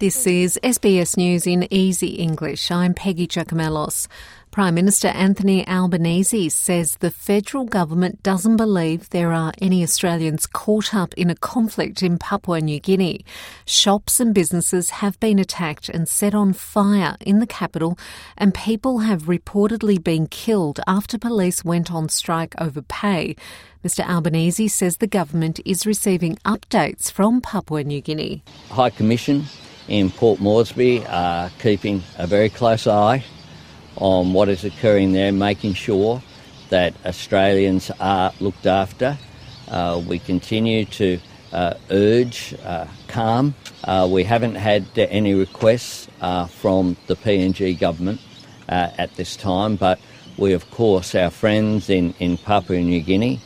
This is SBS News in Easy English. I'm Peggy Giakoumelos. Prime Minister Anthony Albanese says the federal government doesn't believe there are any Australians caught up in a conflict in Papua New Guinea. Shops and businesses have been attacked and set on fire in the capital, and people have reportedly been killed after police went on strike over pay. Mr Albanese says the government is receiving updates from Papua New Guinea. High Commission in Port Moresby are keeping a very close eye on what is occurring there, making sure that Australians are looked after. Uh, we continue to uh, urge uh, calm. Uh, we haven't had any requests uh, from the PNG government uh, at this time, but we, of course, our friends in, in Papua New Guinea,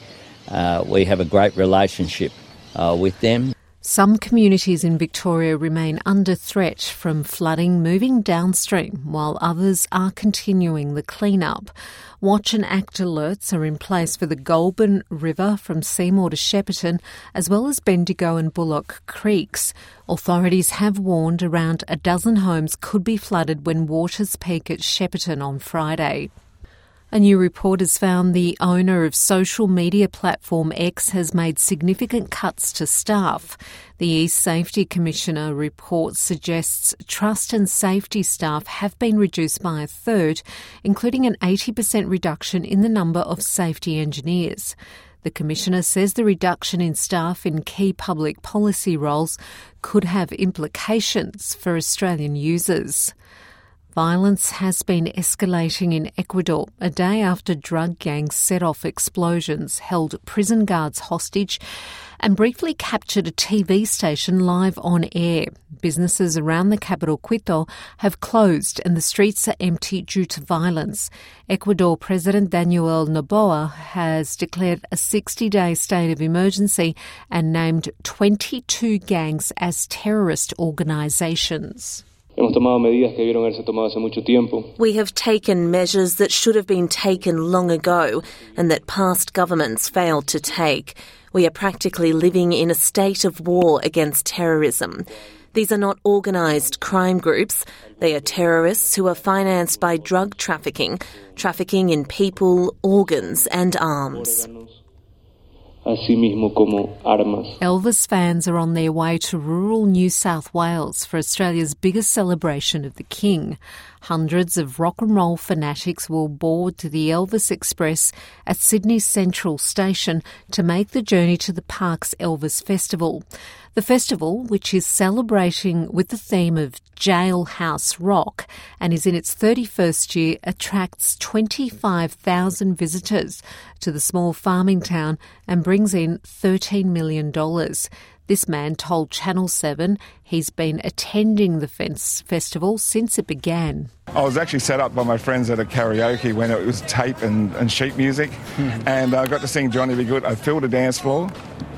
we have a great relationship with them. Some communities in Victoria remain under threat from flooding moving downstream, while others are continuing the clean-up. Watch and act alerts are in place for the Goulburn River from Seymour to Shepparton, as well as Bendigo and Bullock Creeks. Authorities have warned around a dozen homes could be flooded when waters peak at Shepparton on Friday. A new report has found the owner of social media platform X has made significant cuts to staff. The eSafety Commissioner report suggests trust and safety staff have been reduced by a third, including an 80% reduction in the number of safety engineers. The Commissioner says the reduction in staff in key public policy roles could have implications for Australian users. Violence has been escalating in Ecuador a day after drug gangs set off explosions, held prison guards hostage, and briefly captured a TV station live on air. Businesses around the capital Quito have closed and the streets are empty due to violence. Ecuador President Daniel Noboa has declared a 60 day state of emergency and named 22 gangs as terrorist organizations. We have taken measures that should have been taken long ago and that past governments failed to take. We are practically living in a state of war against terrorism. These are not organised crime groups. They are terrorists who are financed by drug trafficking, trafficking in people, organs, and arms. Elvis fans are on their way to rural New South Wales for Australia's biggest celebration of the King. Hundreds of rock and roll fanatics will board to the Elvis Express at Sydney's Central Station to make the journey to the Parkes Elvis Festival. The festival, which is celebrating with the theme of Jailhouse Rock and is in its 31st year, attracts 25,000 visitors to the small farming town and brings in $13 million. This man told Channel 7 he's been attending the Fence festival since it began. I was actually set up by my friends at a karaoke when it was tape and, and sheet music, hmm. and I got to sing Johnny B. Goode. I filled a dance floor,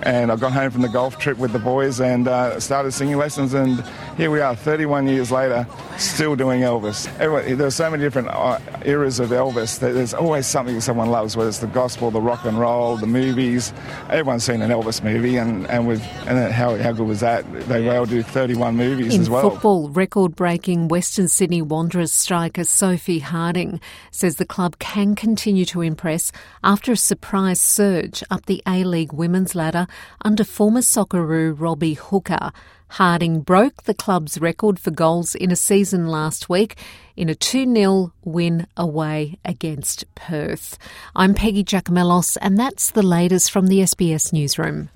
and I got home from the golf trip with the boys and uh, started singing lessons. And here we are, 31 years later, still doing Elvis. Everyone, are so many different uh, eras of Elvis. There's always something someone loves, whether it's the gospel, the rock and roll, the movies. Everyone's seen an Elvis movie, and and with and how how good was that? They yeah. all do 31 movies In as well. football, record-breaking Western Sydney Wanderers striker Sophie Harding says the club can continue to impress after a surprise surge up the A-League women's ladder under former Socceroo Robbie Hooker. Harding broke the club's record for goals in a season last week in a 2 0 win away against Perth. I'm Peggy Giakoumelos, and that's the latest from the SBS Newsroom.